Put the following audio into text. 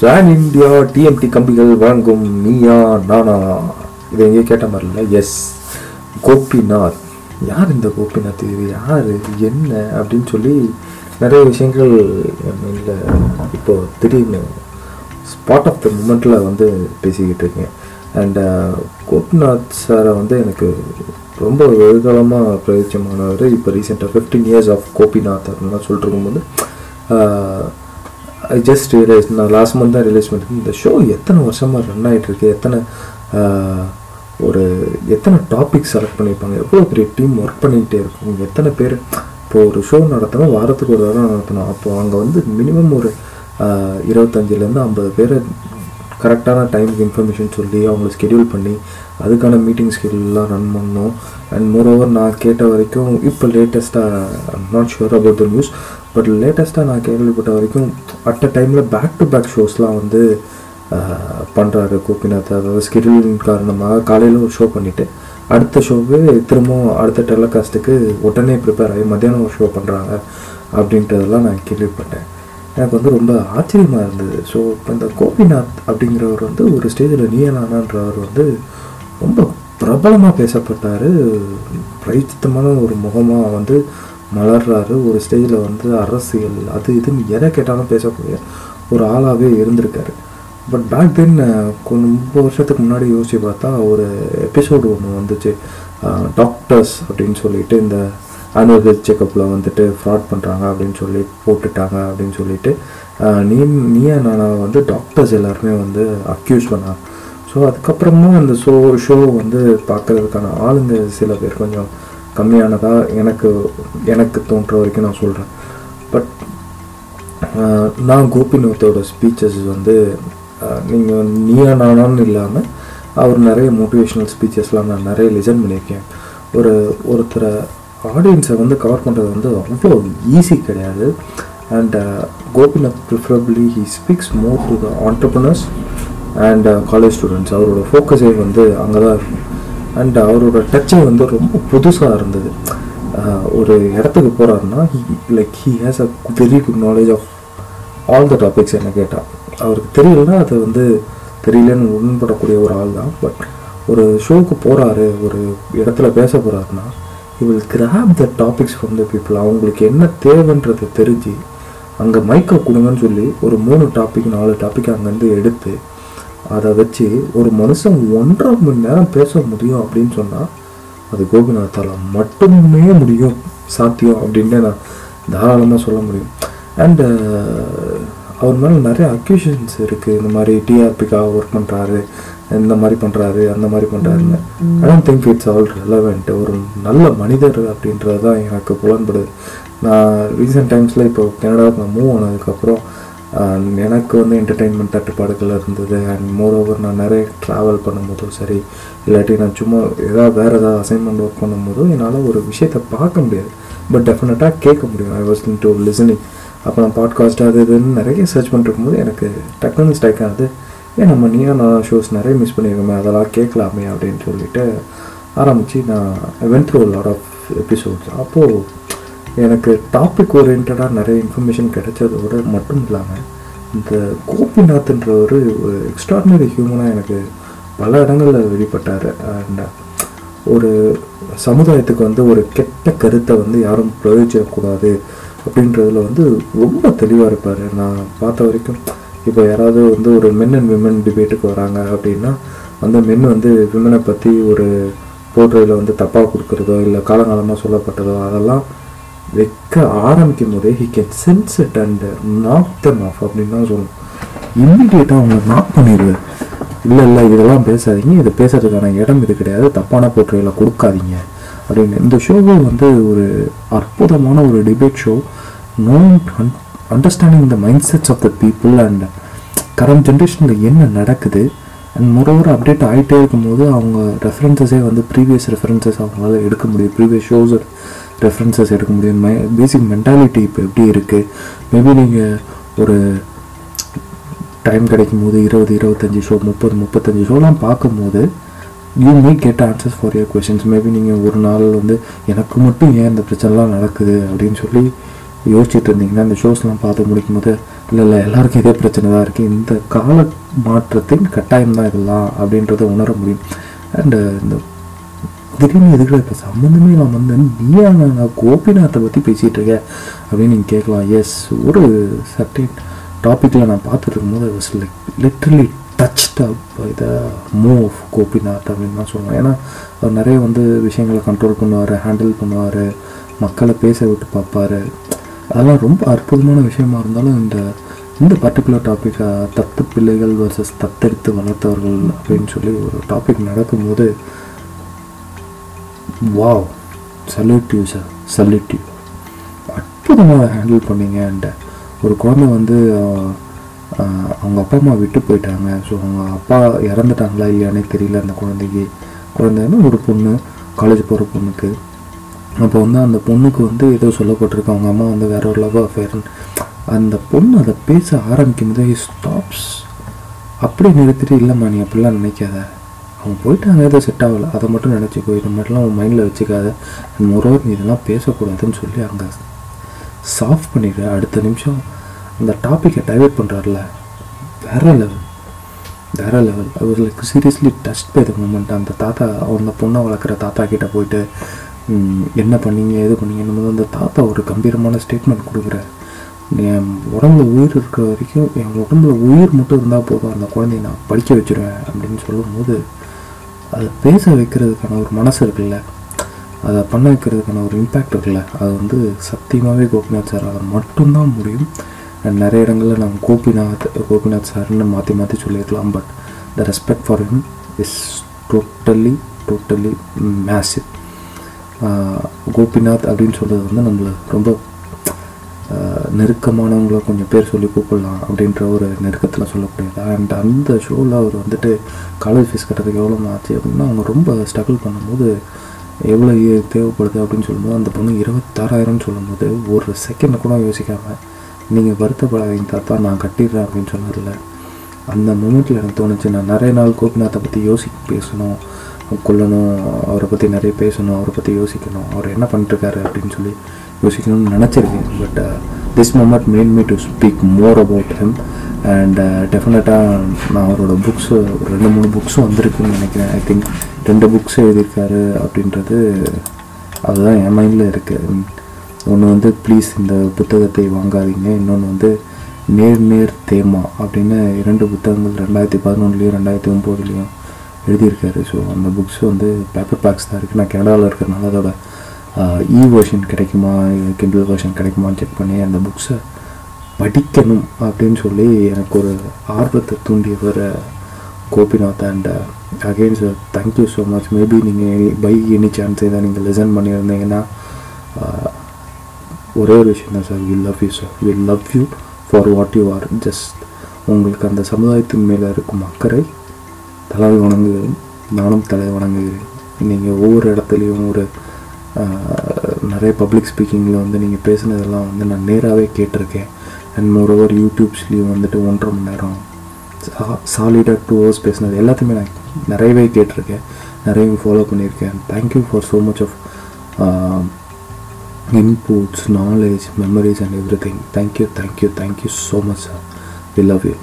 John India TMT கம்பிகள் வழங்கும் நீயா நானா? இதை எங்கேயோ கேட்ட மாதிரி இல்லை. எஸ் கோபிநாத். யார் இந்த கோபிநாத்? இது யார்? என்ன? அப்படின்னு சொல்லி நிறைய விஷயங்கள் இல்லை இப்போது திடீர்னு ஸ்பாட் ஆஃப் த மூமெண்ட்டில் வந்து பேசிக்கிட்டு இருக்கேன். அண்டு uh, கோபிநாத் சாரை வந்து எனக்கு ரொம்ப வெகுகாலமாக பிரயோஜனமானவர். இப்போ ரீசெண்டாக ஃபிஃப்டீன் இயர்ஸ் ஆஃப் கோபிநாத் அப்படின்லாம் சொல்லிட்டு இருக்கும்போது uh, ஐ ஜஸ்ட் ரியலைஸ் நான் லாஸ்ட் மந்த் தான் ரியலைஸ் பண்ணிருக்கேன். இந்த ஷோ எத்தனை வருஷமாக ரன் ஆகிட்டு எத்தனை ஒரு எத்தனை டாபிக் செலக்ட் பண்ணியிருப்பாங்க எவ்வளோ பெரிய டீம் ஒர்க் பண்ணிக்கிட்டே இருக்கும்? எத்தனை பேர் இப்போ ஒரு ஷோ நடத்தணும் வாரத்துக்கு ஒரு வாரம் நடத்தணும். அப்போது அங்கே வந்து மினிமம் ஒரு இருபத்தஞ்சிலேருந்து ஐம்பது பேரை கரெக்டான டைமுக்கு இன்ஃபர்மேஷன் சொல்லி அவங்கள ஸ்கெடியூல் பண்ணி அதுக்கான மீட்டிங் ஸ்கெடியூல்லாம் ரன் பண்ணோம். அண்ட் மோரோவர் நான் கேட்ட வரைக்கும் இப்போ லேட்டஸ்ட்டாக I'm not sure about the news but லேட்டஸ்ட்டாக நான் கேள்விப்பட்ட வரைக்கும் அட் அ டைமில் பேக் டு பேக் ஷோஸ்லாம் வந்து பண்ணுறாரு கோபிநாத். அதாவது ஸ்கெடியூலிங் காரணமாக காலையில் ஒரு ஷோ பண்ணிவிட்டு அடுத்த ஷோவே திரும்பவும் அடுத்த டெலகாஸ்ட்டுக்கு உடனே ப்ரிப்பேர் ஆகி மத்தியானம் ஒரு ஷோ பண்ணுறாங்க அப்படின்றதெல்லாம் நான் கேள்விப்பட்டேன். எனக்கு வந்து ரொம்ப ஆச்சரியமாக இருந்தது. ஸோ இப்போ இந்த கோபிநாத் அப்படிங்கிறவர் வந்து ஒரு ஸ்டேஜில் நீயனானன்றவர் வந்து ரொம்ப பிரபலமாக பேசப்பட்டார். பிரயுத்தமான ஒரு முகமாக வந்து மலர்றாரு. ஒரு ஸ்டேஜில் வந்து அரசியல் அது இதுன்னு எதை கேட்டாலும் பேசக்கூடிய ஒரு ஆளாகவே இருந்திருக்காரு. பட் பேக் தென் ரொம்ப வருஷத்துக்கு முன்னாடி யோசிச்சு பார்த்தா ஒரு எபிசோடு ஒன்று வந்துச்சு. டாக்டர்ஸ் அப்படின்னு சொல்லிட்டு இந்த ஆனுவல் ஹெல்த் செக்கப்பில் வந்துட்டு ஃப்ராட் பண்ணுறாங்க அப்படின்னு சொல்லி போட்டுட்டாங்க அப்படின்னு சொல்லிட்டு நீ நீயா நானா வந்து டாக்டர்ஸ் எல்லாருமே வந்து அக்யூஸ் பண்ணாங்க ஸோ அதுக்கப்புறமா அந்த ஷோ ஷோ வந்து பார்க்கறதுக்கான ஆளுங்க சில பேர் கொஞ்சம் கம்மியானதாக எனக்கு எனக்கு தோன்ற வரைக்கும் நான் சொல்கிறேன் பட் நான் கோபிநாத்தோட ஸ்பீச்சஸ் வந்து நீங்கள் நீயா நானான்னு இல்லாமல் அவர் நிறைய மோட்டிவேஷ்னல் ஸ்பீச்சஸ்லாம் நான் நிறைய லிசன் பண்ணியிருக்கேன். ஒரு ஒருத்தரை ஆடியன்ஸை வந்து கவர் பண்ணுறது வந்து அவ்வளோ ஈஸி கிடையாது. And Gopinath preferably he speaks more to the entrepreneurs and college students அவரோட ஃபோக்கஸே வந்து அங்கே தான் இருக்கும் அண்ட் அவரோட டச்சே வந்து ரொம்ப புதுசாக இருந்தது. ஒரு இடத்துக்கு போகிறாருன்னா like he has a very good knowledge of all the topics என்ன கேட்டால் அவருக்கு தெரியலன்னா அது வந்து தெரியலன்னு உடன்படக்கூடிய ஒரு ஆள் தான். பட் ஒரு ஷோவுக்கு போகிறாரு ஒரு இடத்துல பேச போகிறாருன்னா he grab the the topics from the people அவங்களுக்கு என்ன தேவைன்றதை தெரிஞ்சு அங்கே மைக்கை கொடுங்கன்னு சொல்லி ஒரு மூணு டாபிக் நாலு டாபிக் அங்கேருந்து எடுத்து அதை வச்சு ஒரு மனுஷன் ஒன்றரை மணி நேரம் பேச முடியும் அப்படின்னு சொன்னால் அது கோபிநாத்தால் மட்டுமே முடியும் சாத்தியம் அப்படின்னு நான் தாராளமாக சொல்ல முடியும். அண்டு அவர் மேலே நிறைய அக்யூஷன்ஸ் இருக்குது இந்த மாதிரி டிஆர்பிக்காக ஒர்க் பண்ணுறாரு இந்த மாதிரி பண்ணுறாரு அந்த மாதிரி பண்ணுறாருன்னு I don't think it's all relevant ஒரு நல்ல மனிதர் அப்படின்றது தான் எனக்கு புலன்படுது. நான் ரீசெண்ட் டைம்ஸில் இப்போ கனடாவுக்கு நான் மூவ் ஆனதுக்கப்புறம் எனக்கு வந்து என்டர்டெயின்மெண்ட் தட்டுப்பாடுகள் இருந்தது. அண்ட் மோர் ஓவர் நான் நிறைய ட்ராவல் பண்ணும்போதும் சரி இல்லாட்டி நான் சும்மா ஏதாவது வேறு ஏதாவது அசைன்மெண்ட் ஒர்க் பண்ணும்போதும் என்னால் ஒரு விஷயத்தை பார்க்க முடியாது. பட் டெஃபினட்டாக கேட்க முடியும். ஐ வாஸ் டு லிசனிங் அப்போ நான் பாட்காஸ்ட் அது இதுன்னு நிறைய சர்ச் பண்ணிருக்கும்போது எனக்கு டக்குன்னு ஸ்ட்ரைக் ஆகுது ஏன் நம்ம நீயா நான் ஷோஸ் நிறைய மிஸ் பண்ணியிருக்கோமே அதெல்லாம் கேட்கலாமே அப்படின்னு சொல்லிட்டு ஆரம்பித்து நான் went through lot of episodes அப்போது எனக்கு டாபிக் ஓரியன்டாக நிறைய இன்ஃபர்மேஷன் கிடைச்சதோட மட்டும் இல்லாமல் இந்த கோபிநாத்ன்ற ஒரு எக்ஸ்ட்ராடினரி ஹியூமனாக எனக்கு பல இடங்களில் வெளிப்பட்டார். அண்ட் ஒரு சமுதாயத்துக்கு வந்து ஒரு கெட்ட கருத்தை வந்து யாரும் பிரயோஜனக்கூடாது அப்படின்றதுல வந்து ரொம்ப தெளிவாக இருப்பார். நான் பார்த்த வரைக்கும் இப்போ யாராவது வந்து ஒரு மென் அண்ட் விமன் டிபேட்டுக்கு வராங்க அப்படின்னா அந்த மென் வந்து விமனை பற்றி ஒரு போர்ட்ரையில் வந்து தப்பாக கொடுக்குறதோ இல்லை காலங்காலமாக சொல்லப்பட்டதோ அதெல்லாம் வைக்க ஆரம்பிக்கும் போதே he can sense it and knock them off அப்படின்னு தான் சொல்லணும் இம்மிடியேட்டாக அவங்க நாக் பண்ணிடுவார் இல்லை இல்லை இதெல்லாம் பேசாதீங்க. இது பேசுறதுக்கான இடம் இது கிடையாது. தப்பான போர்ட்ரையில் கொடுக்காதீங்க. அப்படின்னு. இந்த ஷோவே வந்து ஒரு அற்புதமான ஒரு debate show known understanding the mind sets of the people and current ஜென்ரேஷனில் என்ன நடக்குது அண்ட் மொரோவர் அப்டேட் ஆகிட்டே இருக்கும்போது அவங்க ரெஃபரன்சஸே வந்து ப்ரீவியஸ் ரெஃபரன்சஸ் அவங்களால எடுக்க முடியும். ப்ரீவியஸ் ஷோஸ் ரெஃபரன்சஸ் எடுக்க முடியும். மை பேசிக் மென்டாலிட்டி இப்போ எப்படி இருக்குது மேபி நீங்கள் ஒரு டைம் கிடைக்கும் போது இருபது இருபத்தஞ்சி ஷோ முப்பது முப்பத்தஞ்சு ஷோலாம் பார்க்கும்போது you may get answers for your questions maybe நீங்கள் ஒரு நாள் வந்து எனக்கு மட்டும் ஏன் இந்த பிரச்சனைலாம் நடக்குது? அப்படின்னு சொல்லி யோசிச்சுட்டு இருந்தீங்கன்னா இந்த ஷோஸ்லாம் பார்த்து முடிக்கும் போது இல்லை இல்லை எல்லாருக்கும் இதே பிரச்சனை தான் இருக்குது இந்த கால மாற்றத்தின் கட்டாயம் தான் இதெல்லாம். அப்படின்றத உணர முடியும். அண்டு uh, இந்த திடீர்னு எதுக்குடா இப்போ சம்மந்தமே நான் வந்து நீயா நான் கோபிநாத்தை பற்றி பேசிகிட்டு இருக்கேன் அப்படின்னு நீங்கள் கேட்கலாம். எஸ் ஒரு சர்டைன் டாப்பிக்கில் நான் பார்த்துட்டு இருக்கும்போது was like literally touched up இதை மூவ் கோபிநாத் அப்படின்னு தான் சொல்லுவேன் ஏன்னா அவர் நிறைய வந்து விஷயங்களை கண்ட்ரோல் பண்ணுவார் ஹேண்டில் பண்ணுவார் மக்களை பேச விட்டு பார்ப்பாரு. அதெல்லாம் ரொம்ப அற்புதமான விஷயமா இருந்தாலும் இந்த இந்த பர்டிகுலர் டாபிக் தத்து பிள்ளைகள் வர்சஸ் தத்தெடுத்து வளர்த்தவர்கள் அப்படின்னு சொல்லி ஒரு டாபிக் நடக்கும்போது wow salute you sir salute you அற்புதமாக ஹேண்டில் பண்ணீங்க அண்ட் ஒரு குழந்தை வந்து அவங்க அப்பா அம்மா விட்டு போயிட்டாங்க. ஸோ அவங்க அப்பா இறந்துட்டாங்களா இல்லையானே தெரியல அந்த குழந்தைக்கு. குழந்தைன்னு ஒரு பொண்ணு காலேஜ் போகிற பொண்ணுக்கு. அப்போ வந்து அந்த பொண்ணுக்கு வந்து ஏதோ சொல்லப்பட்டிருக்கு. அவங்க அம்மா வந்து வேற ஒரு லவ் அஃபேர்னு அந்த பொண்ணு அதை பேச ஆரம்பிக்கும் போது ஸ்டாப்ஸ் அப்படி நிறுத்திட்டு இல்லைம்மா நீ அப்படிலாம் நினைக்காத. அவங்க அங்கே எதுவும் செட் ஆகலை. அதை மட்டும் நினச்சிக்கோ இது மட்டும்லாம் அவன் மைண்டில் வச்சுக்காத. முறவர் நீ இதெல்லாம் பேசக்கூடாதுன்னு சொல்லி அங்கே சாஃப்ட் பண்ணிடு. அடுத்த நிமிஷம் அந்த டாப்பிக்கை டைவர்ட் பண்ணுறாருல வேற லெவல் வேற level our like seriously dust by the moment அந்த தாத்தா அந்த பொண்ணை வளர்க்குற தாத்தா கிட்ட போயிட்டு என்ன பண்ணீங்க? எது பண்ணீங்கன்னு போது அந்த தாத்தா ஒரு கம்பீரமான ஸ்டேட்மெண்ட் கொடுக்குறாரு. என் உடம்புல உயிர் இருக்கிற வரைக்கும் என் உடம்புல உயிர் மட்டும் இருந்தால் போதும். அந்த குழந்தைய நான் படிக்க வச்சுருவேன் அப்படின்னு சொல்லும்போது அதை பேச வைக்கிறதுக்கான ஒரு மனசு இருக்குல்ல அதை பண்ண வைக்கிறதுக்கான ஒரு இம்பேக்ட் இருக்குல்ல அது வந்து சத்தியமாகவே கோபிநாத் சாரால் மட்டும்தான் முடியும். நிறைய இடங்களில் நம்ம கோபிநாத் கோபிநாத் சார்னு மாற்றி மாற்றி சொல்லியிருக்கலாம் but the respect for him is totally totally massive Gopinath அப்படின்னு சொல்கிறது வந்து நம்மளை ரொம்ப நெருக்கமானவங்கள கொஞ்சம் பேர் சொல்லி கூப்பிடலாம் அப்படின்ற ஒரு நெருக்கத்தில் சொல்லக்கூடியது? அண்ட் அந்த ஷோவில் அவர் வந்துட்டு காலேஜ் ஃபீஸ் கட்டுறதுக்கு எவ்வளோ ஆச்சு அப்படின்னா அவங்க ரொம்ப ஸ்ட்ரகிள் பண்ணும்போது எவ்வளோ தேவைப்படுது அப்படின்னு சொல்லும்போது அந்த பொண்ணு இருபத்தாறாயிரம்னு சொல்லும்போது ஒரு செகண்ட் கூட யோசிக்காமல் நீங்கள் வருத்தப்படாதீங்க தாத்தா நான் கட்டிடுறேன் அப்படின்னு சொன்னார்ல. அந்த மூமெண்ட்டில் எனக்கு தோணுச்சு நான் நிறைய நாள் கோபிநாத்தை பற்றி யோசி பேசணும் கொல்லணும் அவரை பற்றி நிறைய பேசணும் அவரை பற்றி யோசிக்கணும் அவர் என்ன பண்ணிட்டுருக்காரு அப்படின்னு சொல்லி யோசிக்கணும்னு நினச்சிருக்கேன். But this moment made me to speak more about him and டெஃபினட்டாக நான் அவரோட புக்ஸு ரெண்டு மூணு புக்ஸும் வந்திருக்குன்னு நினைக்கிறேன். ஐ திங்க் ரெண்டு புக்ஸ் எழுதியிருக்காரு அப்படின்றது அதுதான் என் மைண்டில் இருக்குது ஒன்று வந்து ப்ளீஸ் இந்த புத்தகத்தை வாங்காதீங்க. இன்னொன்று வந்து நேர் நேர் தேமா அப்படின்னு இரண்டு புத்தகங்கள் ரெண்டாயிரத்தி பதினொன்றுலேயும் ரெண்டாயிரத்தி ஒம்போதுலேயும் எழுதியிருக்காரு. ஸோ அந்த புக்ஸ் வந்து பேப்பர் பேக்ஸ் தான் இருக்குது நான் கனடாவில் இருக்கிறனால அதோட இ வேர்ஷன் e கிடைக்குமா? கிண்டில் வேர்ஷன் கிடைக்குமான்னு செக் பண்ணி அந்த புக்ஸை படிக்கணும் அப்படின்னு சொல்லி எனக்கு ஒரு ஆர்வத்தை தூண்டியவர் Gopinath and again sir thank you so much maybe நீங்கள் பை எனி சான்ஸ் இதை நீங்கள் லிசன் பண்ணியிருந்தீங்கன்னா ஒரே ஒரு விஷயம் தான் sir we love you sir we love you for what you are just உங்களுக்கு அந்த சமுதாயத்தின் மேலே இருக்கும் அக்கறை தலை வணங்குகிறேன். நானும் தலை வணங்குகிறேன். நீங்கள் ஒவ்வொரு இடத்துலையும் ஒரு நிறைய பப்ளிக் ஸ்பீக்கிங்கில் வந்து நீங்கள் பேசுனதெல்லாம் வந்து நான் நேராகவே கேட்டிருக்கேன். அண்ட் மோரோவர் யூடியூப்ஸ்லேயும் வந்துட்டு ஒன்றரை மணி நேரம் சாலிடாக டூ ஹவர்ஸ் பேசினது எல்லாத்தையுமே நான் நிறையவே கேட்டிருக்கேன். நிறையவே ஃபாலோ பண்ணியிருக்கேன். Thank you for so much of inputs knowledge memories and everything thank you thank you thank you so much sir we love you.